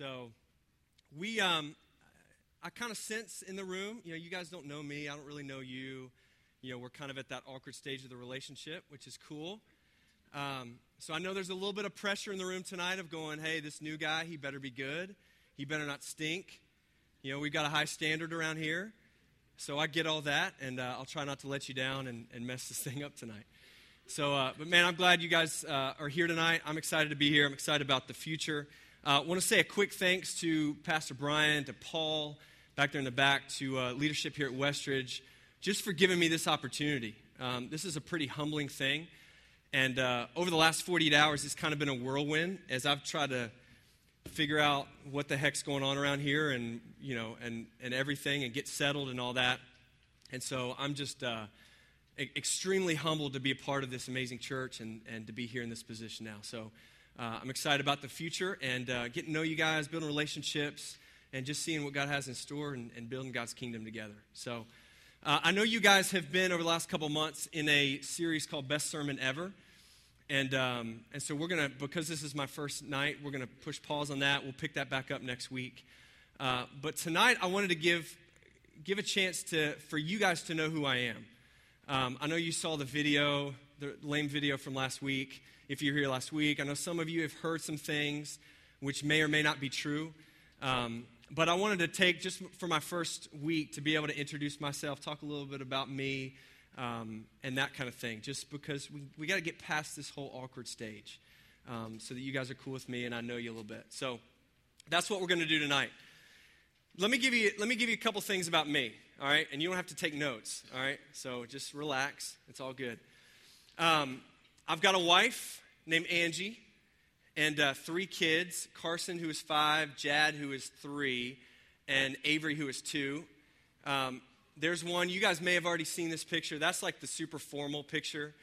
So, we, um, I kind of sense in the room, you know, you guys don't know me, I don't really know you. You know, we're kind of at that awkward stage of the relationship, which is cool. Um, so I know there's a little bit of pressure in the room tonight of going, hey, this new guy, he better be good. He better not stink. You know, we've got a high standard around here. So I get all that, and uh, I'll try not to let you down and, and mess this thing up tonight. So, uh, but man, I'm glad you guys uh, are here tonight. I'm excited to be here. I'm excited about the future. I uh, want to say a quick thanks to Pastor Brian, to Paul, back there in the back, to uh, leadership here at Westridge, just for giving me this opportunity. Um, this is a pretty humbling thing. And uh, over the last 48 hours, it's kind of been a whirlwind as I've tried to figure out what the heck's going on around here and, you know, and, and everything and get settled and all that. And so I'm just uh, extremely humbled to be a part of this amazing church and, and to be here in this position now. So uh, I'm excited about the future and uh, getting to know you guys, building relationships, and just seeing what God has in store and, and building God's kingdom together. So uh, I know you guys have been over the last couple months in a series called Best Sermon Ever. And, um, and so we're going to, because this is my first night, we're going to push pause on that. We'll pick that back up next week. Uh, but tonight, I wanted to give, give a chance to, for you guys to know who I am. Um, I know you saw the video, the lame video from last week if you're here last week. I know some of you have heard some things which may or may not be true. Um, but I wanted to take just for my first week to be able to introduce myself, talk a little bit about me, um, and that kind of thing, just because we, we got to get past this whole awkward stage um, so that you guys are cool with me and I know you a little bit. So that's what we're going to do tonight. Let me, give you, let me give you a couple things about me, all right? And you don't have to take notes, all right? So just relax. It's all good. Um, I've got a wife named Angie and uh, three kids Carson, who is five, Jad, who is three, and Avery, who is two. Um, there's one, you guys may have already seen this picture. That's like the super formal picture.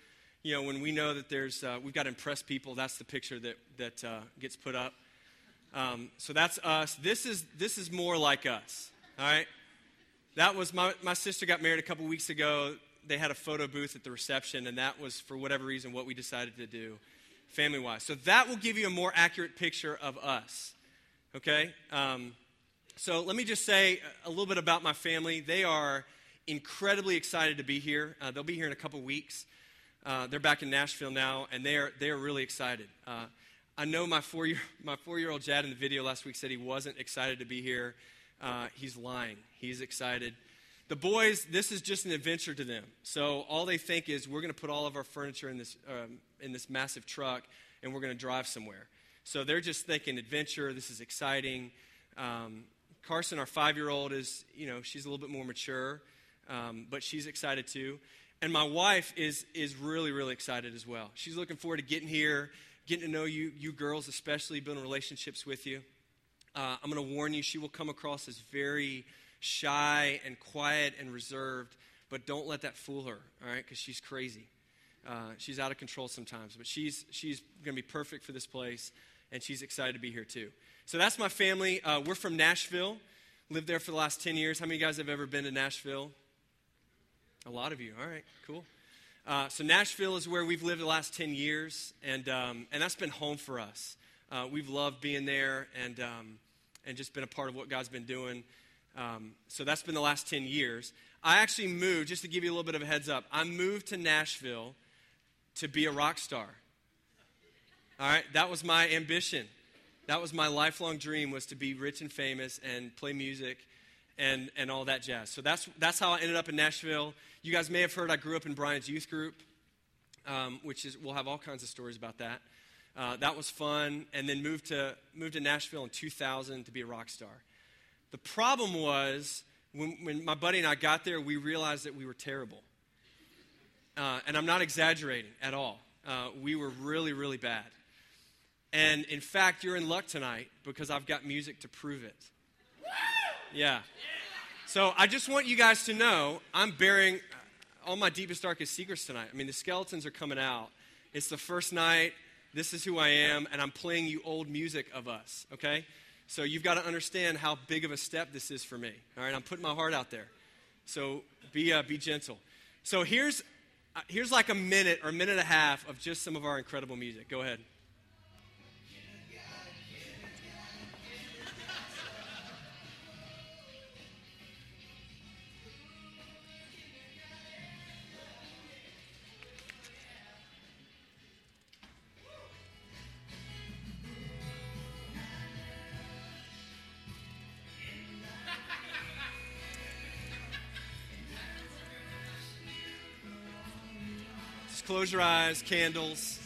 You know, when we know that there's, uh, we've got to impress people, that's the picture that, that uh, gets put up. Um, so that's us. This is, this is more like us, all right? That was my, my sister got married a couple weeks ago they had a photo booth at the reception, and that was, for whatever reason, what we decided to do family wise. So that will give you a more accurate picture of us. Okay? Um, so let me just say a little bit about my family. They are incredibly excited to be here. Uh, they'll be here in a couple weeks. Uh, they're back in Nashville now, and they are, they are really excited. Uh, I know my four year my four year old Jad in the video last week said he wasn't excited to be here. Uh, he's lying. He's excited. The boys, this is just an adventure to them. So all they think is we're going to put all of our furniture in this, um, in this massive truck and we're going to drive somewhere. So they're just thinking adventure. This is exciting. Um, Carson, our five year old, is, you know, she's a little bit more mature, um, but she's excited too. And my wife is, is really, really excited as well. She's looking forward to getting here, getting to know you, you girls especially, building relationships with you. Uh, I'm going to warn you, she will come across as very shy and quiet and reserved, but don't let that fool her, all right? Because she's crazy. Uh, she's out of control sometimes, but she's, she's going to be perfect for this place, and she's excited to be here too. So that's my family. Uh, we're from Nashville, lived there for the last 10 years. How many of you guys have ever been to Nashville? A lot of you. All right, cool. Uh, so Nashville is where we've lived the last 10 years, and, um, and that's been home for us. Uh, we've loved being there and, um, and just been a part of what God's been doing. Um, so that's been the last 10 years. I actually moved, just to give you a little bit of a heads up, I moved to Nashville to be a rock star. All right, that was my ambition. That was my lifelong dream was to be rich and famous and play music and, and all that jazz. So that's, that's how I ended up in Nashville. You guys may have heard I grew up in Brian's youth group, um, which is, we'll have all kinds of stories about that. Uh, that was fun, and then moved to, moved to Nashville in 2000 to be a rock star. The problem was when, when my buddy and I got there, we realized that we were terrible. Uh, and I'm not exaggerating at all. Uh, we were really, really bad. And in fact, you're in luck tonight because I've got music to prove it. Yeah. So I just want you guys to know I'm bearing all my deepest, darkest secrets tonight. I mean, the skeletons are coming out. It's the first night. This is who I am, and I'm playing you old music of us, okay? So you've got to understand how big of a step this is for me. All right, I'm putting my heart out there. So be, uh, be gentle. So here's, uh, here's like a minute or a minute and a half of just some of our incredible music. Go ahead. Close your eyes, candles.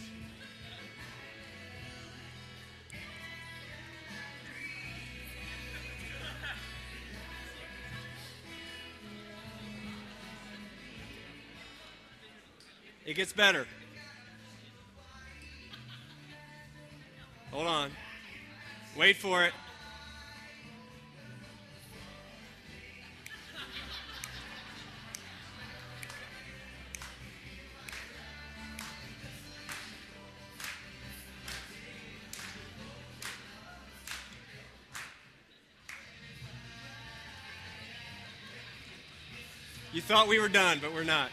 It gets better. Hold on. Wait for it. Thought we were done, but we're not.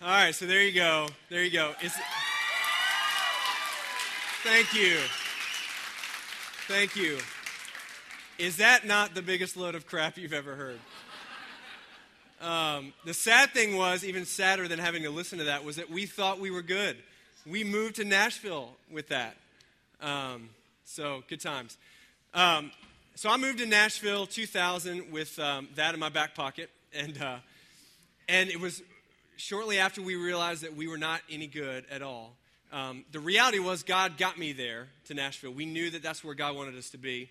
All right, so there you go. There you go. It's, thank you. Thank you. Is that not the biggest load of crap you've ever heard? Um, the sad thing was, even sadder than having to listen to that, was that we thought we were good. We moved to Nashville with that. Um, so, good times. Um, so, I moved to Nashville 2000 with um, that in my back pocket. And, uh, and it was shortly after we realized that we were not any good at all. Um, the reality was, God got me there to Nashville. We knew that that's where God wanted us to be.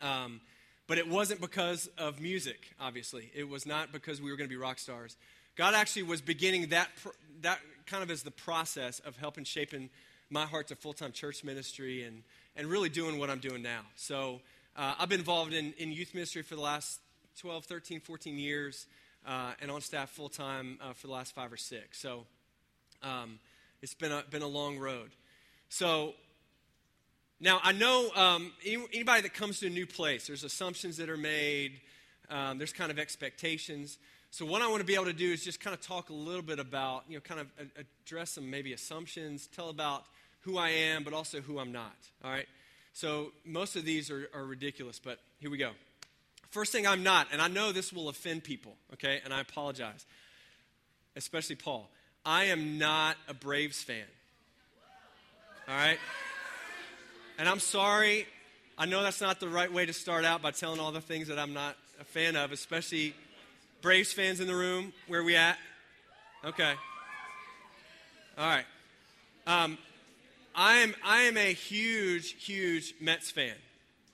Um, but it wasn't because of music, obviously. It was not because we were going to be rock stars. God actually was beginning that, that kind of as the process of helping shaping my heart to full time church ministry and, and really doing what I'm doing now. So uh, I've been involved in, in youth ministry for the last 12, 13, 14 years, uh, and on staff full time uh, for the last five or six. So um, it's been a, been a long road. So now, I know um, anybody that comes to a new place, there's assumptions that are made, um, there's kind of expectations. So, what I want to be able to do is just kind of talk a little bit about, you know, kind of address some maybe assumptions, tell about who I am, but also who I'm not. All right? So, most of these are, are ridiculous, but here we go. First thing I'm not, and I know this will offend people, okay, and I apologize, especially Paul. I am not a Braves fan. All right? And I'm sorry. I know that's not the right way to start out by telling all the things that I'm not a fan of, especially Braves fans in the room. Where we at? Okay. All right. Um, I am I am a huge huge Mets fan.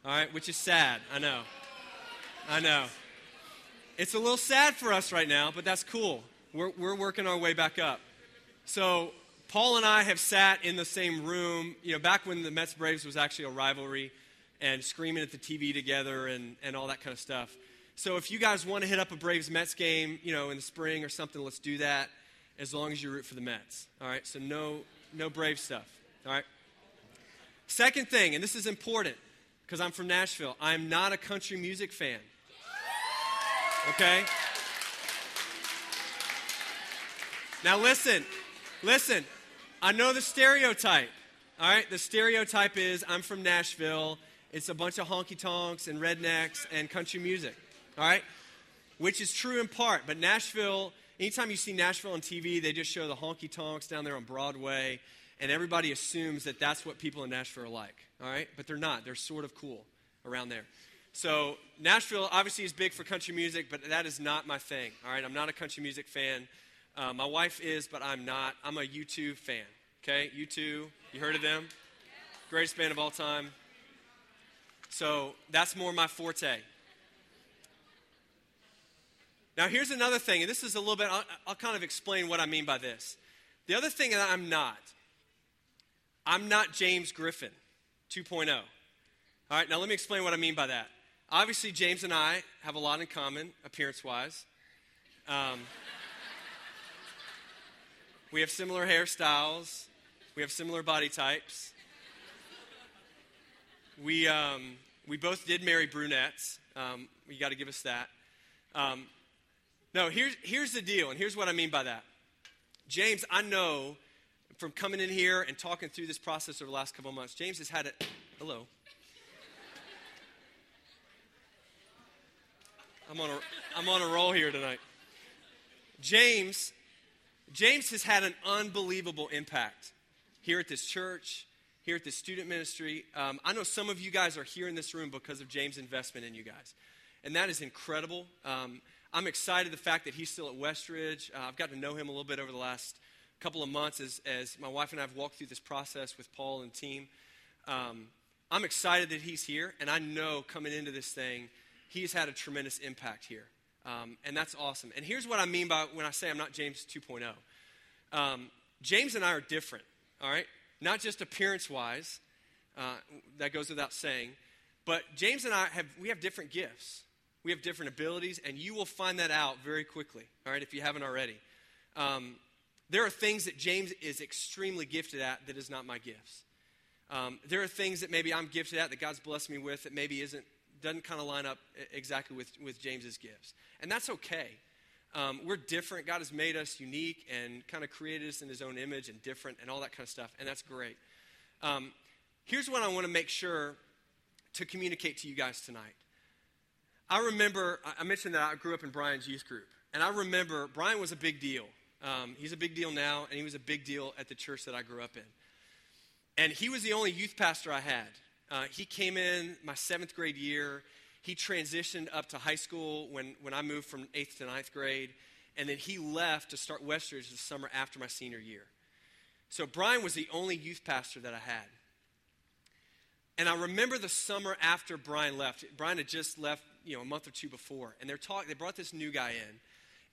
All right, which is sad. I know. I know. It's a little sad for us right now, but that's cool. We're we're working our way back up. So Paul and I have sat in the same room, you know, back when the Mets Braves was actually a rivalry and screaming at the TV together and, and all that kind of stuff. So if you guys want to hit up a Braves Mets game, you know, in the spring or something, let's do that as long as you root for the Mets. All right? So no no Brave stuff. All right? Second thing, and this is important because I'm from Nashville, I'm not a country music fan. Okay? Now listen, listen. I know the stereotype. All right, the stereotype is I'm from Nashville. It's a bunch of honky tonks and rednecks and country music. All right, which is true in part. But Nashville, anytime you see Nashville on TV, they just show the honky tonks down there on Broadway, and everybody assumes that that's what people in Nashville are like. All right, but they're not. They're sort of cool around there. So Nashville obviously is big for country music, but that is not my thing. All right, I'm not a country music fan. Uh, my wife is, but I'm not. I'm a U2 fan. Okay, U2, you heard of them? Greatest band of all time. So that's more my forte. Now, here's another thing, and this is a little bit, I'll, I'll kind of explain what I mean by this. The other thing that I'm not, I'm not James Griffin 2.0. All right, now let me explain what I mean by that. Obviously, James and I have a lot in common, appearance wise. Um, we have similar hairstyles. We have similar body types. We, um, we both did marry brunettes. Um, you got to give us that. Um, no, here's, here's the deal, and here's what I mean by that. James, I know from coming in here and talking through this process over the last couple months, James has had it. Hello. I'm on a, I'm on a roll here tonight. James, James has had an unbelievable impact here at this church, here at this student ministry. Um, I know some of you guys are here in this room because of James' investment in you guys, and that is incredible. Um, I'm excited the fact that he's still at Westridge. Uh, I've got to know him a little bit over the last couple of months as, as my wife and I have walked through this process with Paul and team. Um, I'm excited that he's here, and I know coming into this thing, he's had a tremendous impact here. Um, and that's awesome. And here's what I mean by when I say I'm not James 2.0. Um, James and I are different, all right? Not just appearance wise, uh, that goes without saying, but James and I have, we have different gifts. We have different abilities, and you will find that out very quickly, all right, if you haven't already. Um, there are things that James is extremely gifted at that is not my gifts. Um, there are things that maybe I'm gifted at that God's blessed me with that maybe isn't doesn't kind of line up exactly with, with James's gifts. And that's okay. Um, we're different. God has made us unique and kind of created us in his own image and different and all that kind of stuff. And that's great. Um, here's what I want to make sure to communicate to you guys tonight. I remember, I mentioned that I grew up in Brian's youth group. And I remember Brian was a big deal. Um, he's a big deal now, and he was a big deal at the church that I grew up in. And he was the only youth pastor I had. Uh, he came in my seventh grade year. He transitioned up to high school when, when I moved from eighth to ninth grade. And then he left to start Westridge the summer after my senior year. So Brian was the only youth pastor that I had. And I remember the summer after Brian left. Brian had just left, you know, a month or two before. And they're talk, they brought this new guy in.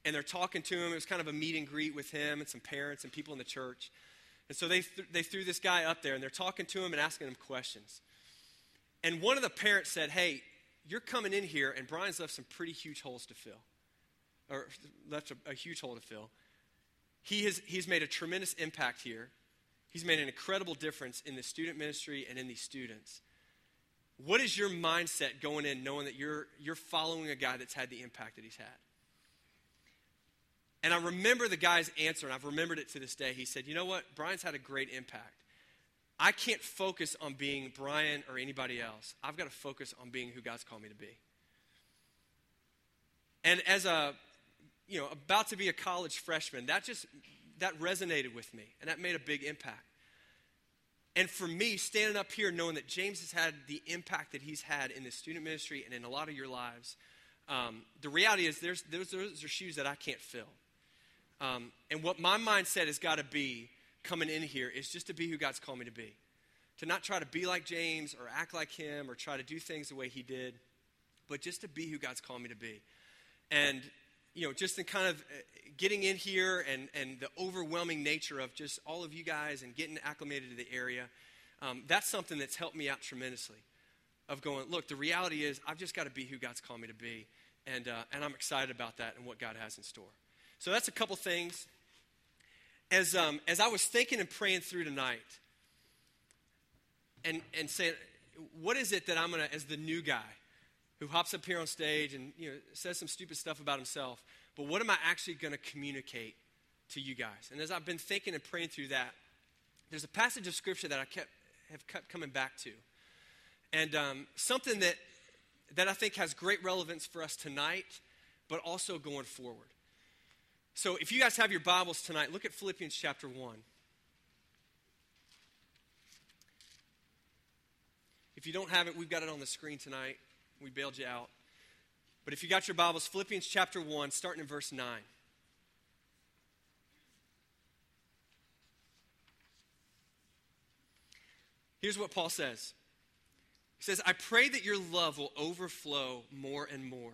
And they're talking to him. It was kind of a meet and greet with him and some parents and people in the church. And so they, th- they threw this guy up there and they're talking to him and asking him questions. And one of the parents said, Hey, you're coming in here, and Brian's left some pretty huge holes to fill, or left a, a huge hole to fill. He has, he's made a tremendous impact here. He's made an incredible difference in the student ministry and in these students. What is your mindset going in knowing that you're, you're following a guy that's had the impact that he's had? And I remember the guy's answer, and I've remembered it to this day. He said, You know what? Brian's had a great impact. I can't focus on being Brian or anybody else. I've got to focus on being who God's called me to be. And as a, you know, about to be a college freshman, that just, that resonated with me, and that made a big impact. And for me, standing up here knowing that James has had the impact that he's had in the student ministry and in a lot of your lives, um, the reality is there's, those, those are shoes that I can't fill. Um, and what my mindset has got to be coming in here is just to be who God's called me to be. To not try to be like James or act like him or try to do things the way he did, but just to be who God's called me to be. And, you know, just in kind of uh, getting in here and, and the overwhelming nature of just all of you guys and getting acclimated to the area, um, that's something that's helped me out tremendously. Of going, look, the reality is I've just got to be who God's called me to be. And, uh, and I'm excited about that and what God has in store. So that's a couple things as, um, as I was thinking and praying through tonight and, and saying, what is it that I'm going to, as the new guy who hops up here on stage and you know, says some stupid stuff about himself, but what am I actually going to communicate to you guys? And as I've been thinking and praying through that, there's a passage of scripture that I kept, have kept coming back to. And um, something that, that I think has great relevance for us tonight, but also going forward. So if you guys have your Bibles tonight, look at Philippians chapter 1. If you don't have it, we've got it on the screen tonight. We bailed you out. But if you got your Bibles, Philippians chapter 1, starting in verse 9. Here's what Paul says He says, I pray that your love will overflow more and more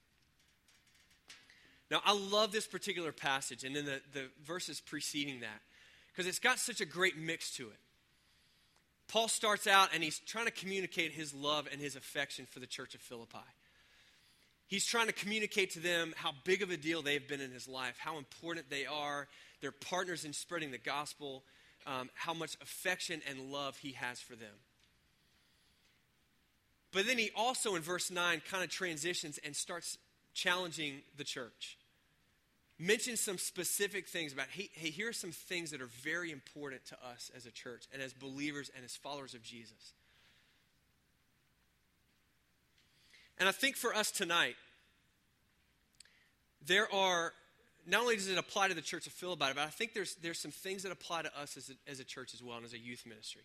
Now, I love this particular passage and then the, the verses preceding that because it's got such a great mix to it. Paul starts out and he's trying to communicate his love and his affection for the church of Philippi. He's trying to communicate to them how big of a deal they've been in his life, how important they are. They're partners in spreading the gospel, um, how much affection and love he has for them. But then he also, in verse 9, kind of transitions and starts challenging the church. Mentions some specific things about, hey, hey, here are some things that are very important to us as a church and as believers and as followers of Jesus. And I think for us tonight, there are, not only does it apply to the church of Philippi, but I think there's, there's some things that apply to us as a, as a church as well and as a youth ministry.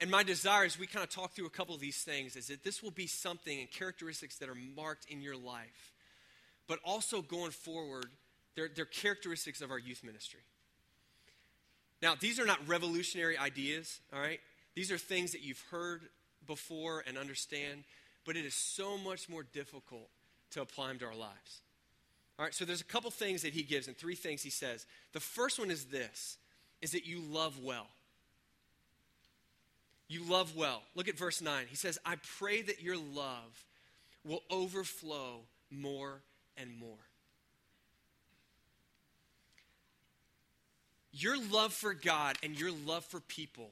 And my desire as we kind of talk through a couple of these things is that this will be something and characteristics that are marked in your life. But also going forward, they're, they're characteristics of our youth ministry. Now, these are not revolutionary ideas, all right? These are things that you've heard before and understand, but it is so much more difficult to apply them to our lives. All right, so there's a couple things that he gives and three things he says. The first one is this is that you love well. You love well. Look at verse 9. He says, I pray that your love will overflow more and more. Your love for God and your love for people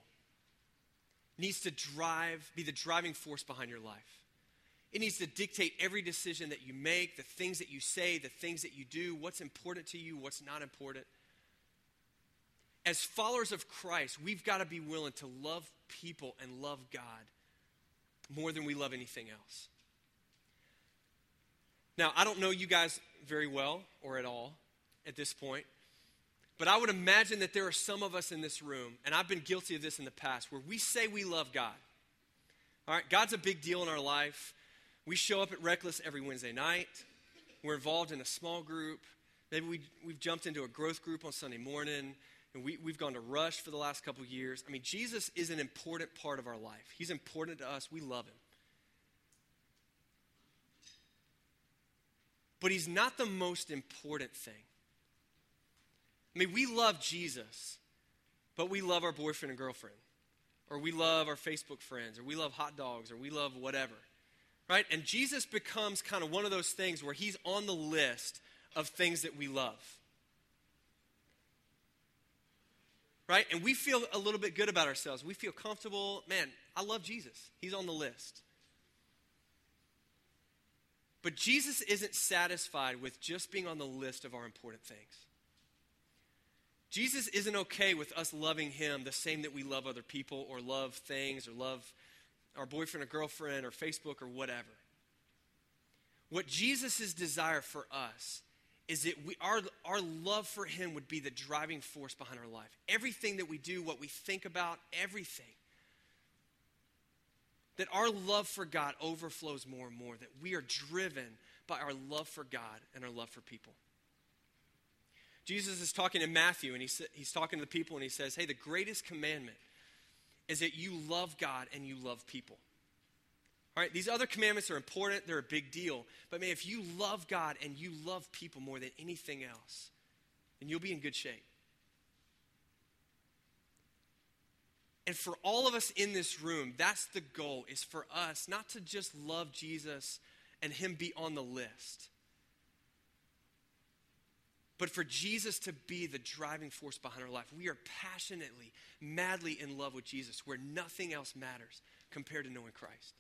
needs to drive, be the driving force behind your life. It needs to dictate every decision that you make, the things that you say, the things that you do, what's important to you, what's not important as followers of Christ, we've got to be willing to love people and love God more than we love anything else. Now, I don't know you guys very well or at all at this point, but I would imagine that there are some of us in this room, and I've been guilty of this in the past, where we say we love God. All right, God's a big deal in our life. We show up at Reckless every Wednesday night. We're involved in a small group. Maybe we, we've jumped into a growth group on Sunday morning. And we, we've gone to Rush for the last couple years. I mean, Jesus is an important part of our life. He's important to us. We love him. But he's not the most important thing. I mean, we love Jesus, but we love our boyfriend and girlfriend, or we love our Facebook friends, or we love hot dogs, or we love whatever. Right? And Jesus becomes kind of one of those things where he's on the list of things that we love. right? And we feel a little bit good about ourselves. We feel comfortable. Man, I love Jesus. He's on the list. But Jesus isn't satisfied with just being on the list of our important things. Jesus isn't okay with us loving him the same that we love other people or love things or love our boyfriend or girlfriend or Facebook or whatever. What Jesus' desire for us is that we, our, our love for Him would be the driving force behind our life. Everything that we do, what we think about, everything. That our love for God overflows more and more, that we are driven by our love for God and our love for people. Jesus is talking to Matthew, and he's, he's talking to the people, and he says, Hey, the greatest commandment is that you love God and you love people. All right, these other commandments are important, they're a big deal. But man, if you love God and you love people more than anything else, then you'll be in good shape. And for all of us in this room, that's the goal is for us not to just love Jesus and him be on the list. But for Jesus to be the driving force behind our life, we are passionately, madly in love with Jesus, where nothing else matters compared to knowing Christ.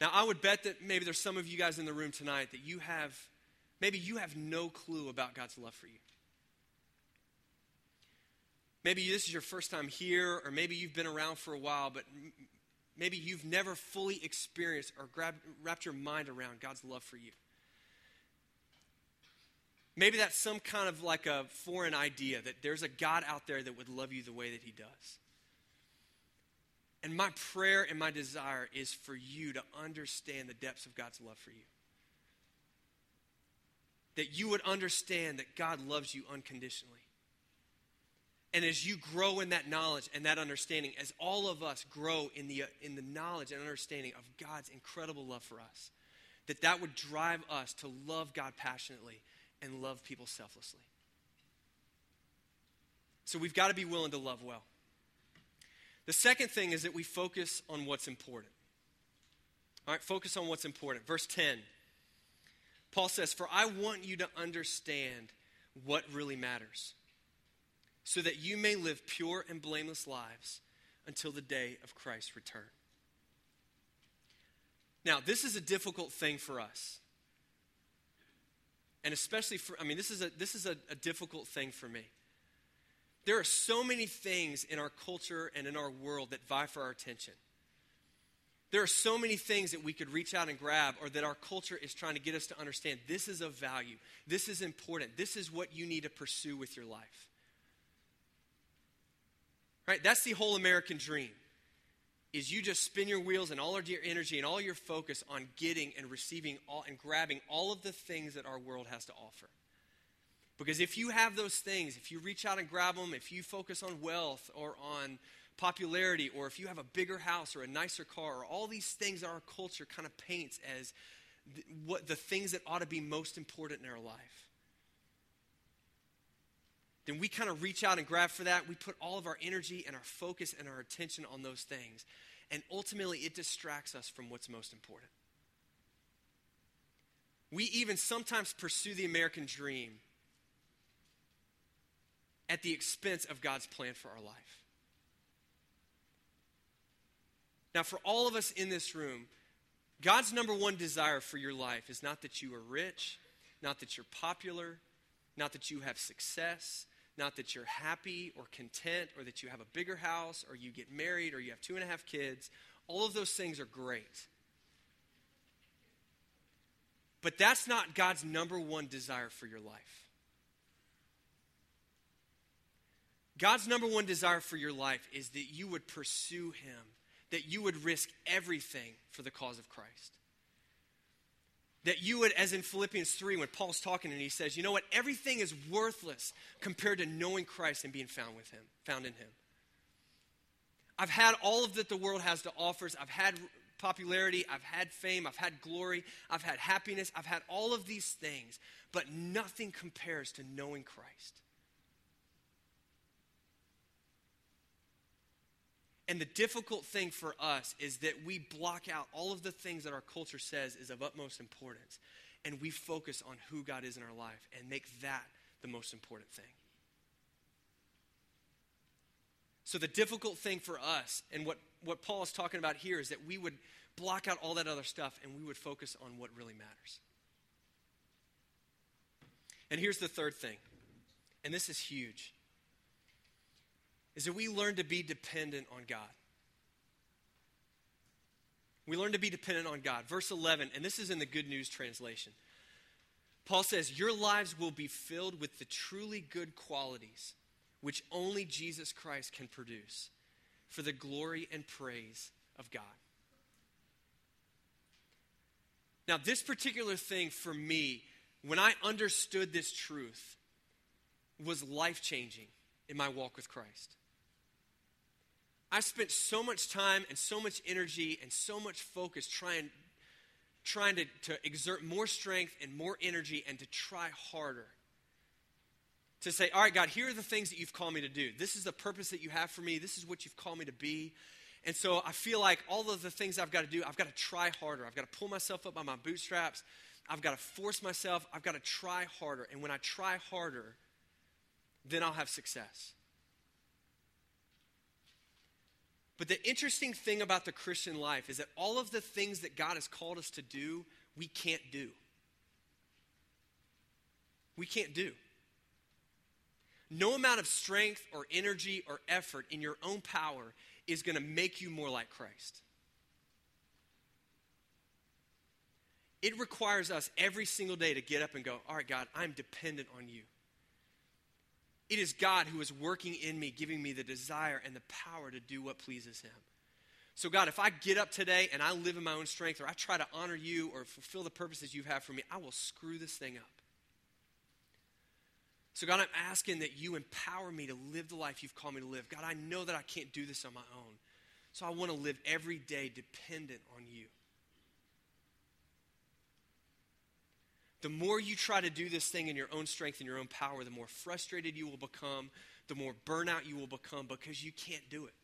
Now, I would bet that maybe there's some of you guys in the room tonight that you have, maybe you have no clue about God's love for you. Maybe this is your first time here, or maybe you've been around for a while, but maybe you've never fully experienced or grabbed, wrapped your mind around God's love for you. Maybe that's some kind of like a foreign idea that there's a God out there that would love you the way that He does. And my prayer and my desire is for you to understand the depths of God's love for you. That you would understand that God loves you unconditionally. And as you grow in that knowledge and that understanding, as all of us grow in the, uh, in the knowledge and understanding of God's incredible love for us, that that would drive us to love God passionately and love people selflessly. So we've got to be willing to love well. The second thing is that we focus on what's important. All right, focus on what's important. Verse 10. Paul says, For I want you to understand what really matters, so that you may live pure and blameless lives until the day of Christ's return. Now, this is a difficult thing for us. And especially for, I mean, this is a, this is a, a difficult thing for me. There are so many things in our culture and in our world that vie for our attention. There are so many things that we could reach out and grab, or that our culture is trying to get us to understand this is of value. This is important. This is what you need to pursue with your life. Right? That's the whole American dream. Is you just spin your wheels and all of your energy and all your focus on getting and receiving all, and grabbing all of the things that our world has to offer. Because if you have those things, if you reach out and grab them, if you focus on wealth or on popularity, or if you have a bigger house or a nicer car, or all these things that our culture kind of paints as th- what the things that ought to be most important in our life. Then we kind of reach out and grab for that. We put all of our energy and our focus and our attention on those things. And ultimately, it distracts us from what's most important. We even sometimes pursue the American dream at the expense of God's plan for our life. Now, for all of us in this room, God's number one desire for your life is not that you are rich, not that you're popular, not that you have success, not that you're happy or content, or that you have a bigger house, or you get married, or you have two and a half kids. All of those things are great. But that's not God's number one desire for your life. God's number one desire for your life is that you would pursue Him that you would risk everything for the cause of Christ. That you would, as in Philippians 3, when Paul's talking and he says, you know what, everything is worthless compared to knowing Christ and being found with him, found in him. I've had all of that the world has to offer. I've had popularity, I've had fame, I've had glory, I've had happiness, I've had all of these things, but nothing compares to knowing Christ. And the difficult thing for us is that we block out all of the things that our culture says is of utmost importance. And we focus on who God is in our life and make that the most important thing. So, the difficult thing for us, and what, what Paul is talking about here, is that we would block out all that other stuff and we would focus on what really matters. And here's the third thing, and this is huge is that we learn to be dependent on God. We learn to be dependent on God. Verse 11, and this is in the Good News translation. Paul says, Your lives will be filled with the truly good qualities which only Jesus Christ can produce for the glory and praise of God. Now, this particular thing for me, when I understood this truth, was life changing in my walk with Christ. I spent so much time and so much energy and so much focus trying, trying to, to exert more strength and more energy and to try harder. To say, all right, God, here are the things that you've called me to do. This is the purpose that you have for me. This is what you've called me to be. And so I feel like all of the things I've got to do, I've got to try harder. I've got to pull myself up by my bootstraps. I've got to force myself. I've got to try harder. And when I try harder, then I'll have success. But the interesting thing about the Christian life is that all of the things that God has called us to do, we can't do. We can't do. No amount of strength or energy or effort in your own power is going to make you more like Christ. It requires us every single day to get up and go, All right, God, I'm dependent on you. It is God who is working in me, giving me the desire and the power to do what pleases Him. So, God, if I get up today and I live in my own strength, or I try to honor you or fulfill the purposes you have for me, I will screw this thing up. So, God, I'm asking that you empower me to live the life you've called me to live. God, I know that I can't do this on my own. So, I want to live every day dependent on you. The more you try to do this thing in your own strength and your own power, the more frustrated you will become, the more burnout you will become because you can't do it.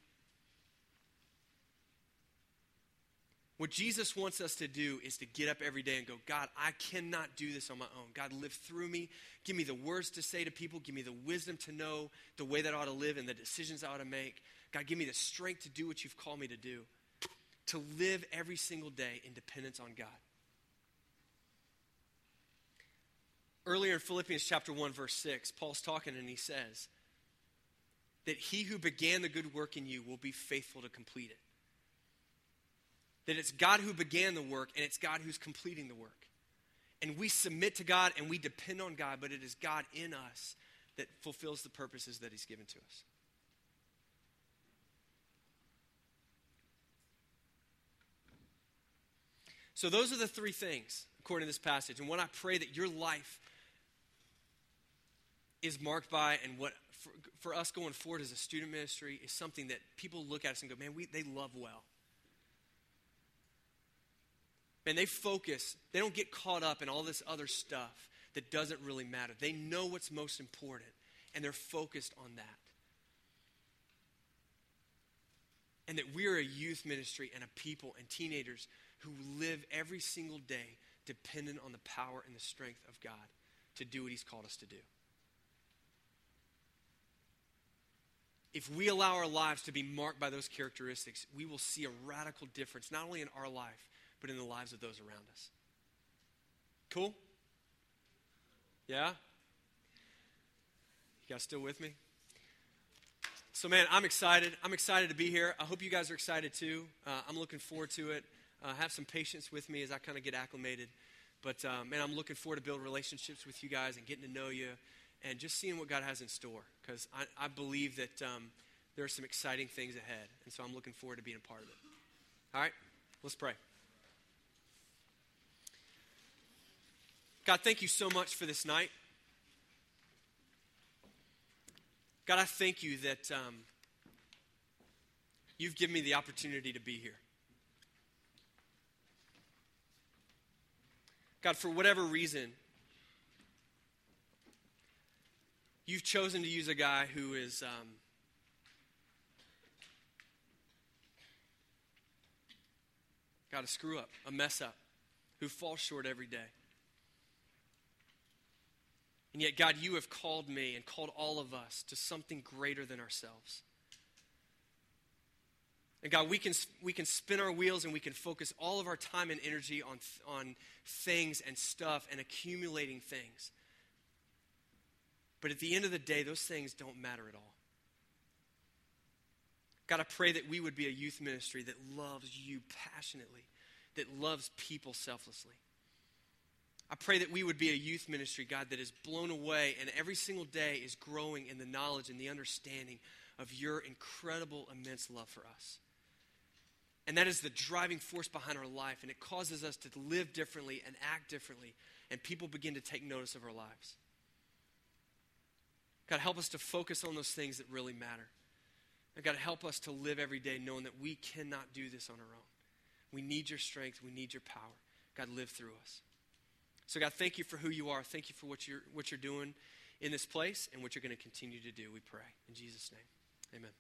What Jesus wants us to do is to get up every day and go, God, I cannot do this on my own. God, live through me. Give me the words to say to people. Give me the wisdom to know the way that I ought to live and the decisions I ought to make. God, give me the strength to do what you've called me to do, to live every single day in dependence on God. Earlier in Philippians chapter 1, verse 6, Paul's talking and he says that he who began the good work in you will be faithful to complete it. That it's God who began the work and it's God who's completing the work. And we submit to God and we depend on God, but it is God in us that fulfills the purposes that He's given to us. So, those are the three things according to this passage. And what I pray that your life is marked by, and what for, for us going forward as a student ministry is something that people look at us and go, man, we, they love well. Man, they focus, they don't get caught up in all this other stuff that doesn't really matter. They know what's most important, and they're focused on that. And that we're a youth ministry and a people and teenagers who live every single day dependent on the power and the strength of God to do what He's called us to do. If we allow our lives to be marked by those characteristics, we will see a radical difference, not only in our life, but in the lives of those around us. Cool? Yeah? You guys still with me? So, man, I'm excited. I'm excited to be here. I hope you guys are excited too. Uh, I'm looking forward to it. Uh, have some patience with me as I kind of get acclimated. But, uh, man, I'm looking forward to build relationships with you guys and getting to know you and just seeing what God has in store. Because I, I, believe that um, there are some exciting things ahead. And so I'm looking forward to being a part of it. All right, let's pray. God, thank you so much for this night. God, I thank you that um, you've given me the opportunity to be here. God, for whatever reason, you've chosen to use a guy who is. Um, got a screw up, a mess up, who falls short every day. And yet, God, you have called me and called all of us to something greater than ourselves. And God, we can, we can spin our wheels and we can focus all of our time and energy on, on things and stuff and accumulating things. But at the end of the day, those things don't matter at all. God, I pray that we would be a youth ministry that loves you passionately, that loves people selflessly. I pray that we would be a youth ministry, God, that is blown away and every single day is growing in the knowledge and the understanding of your incredible, immense love for us. And that is the driving force behind our life, and it causes us to live differently and act differently, and people begin to take notice of our lives. God, help us to focus on those things that really matter. And God, help us to live every day knowing that we cannot do this on our own. We need your strength, we need your power. God, live through us. So, God, thank you for who you are. Thank you for what you're, what you're doing in this place and what you're going to continue to do, we pray. In Jesus' name, amen.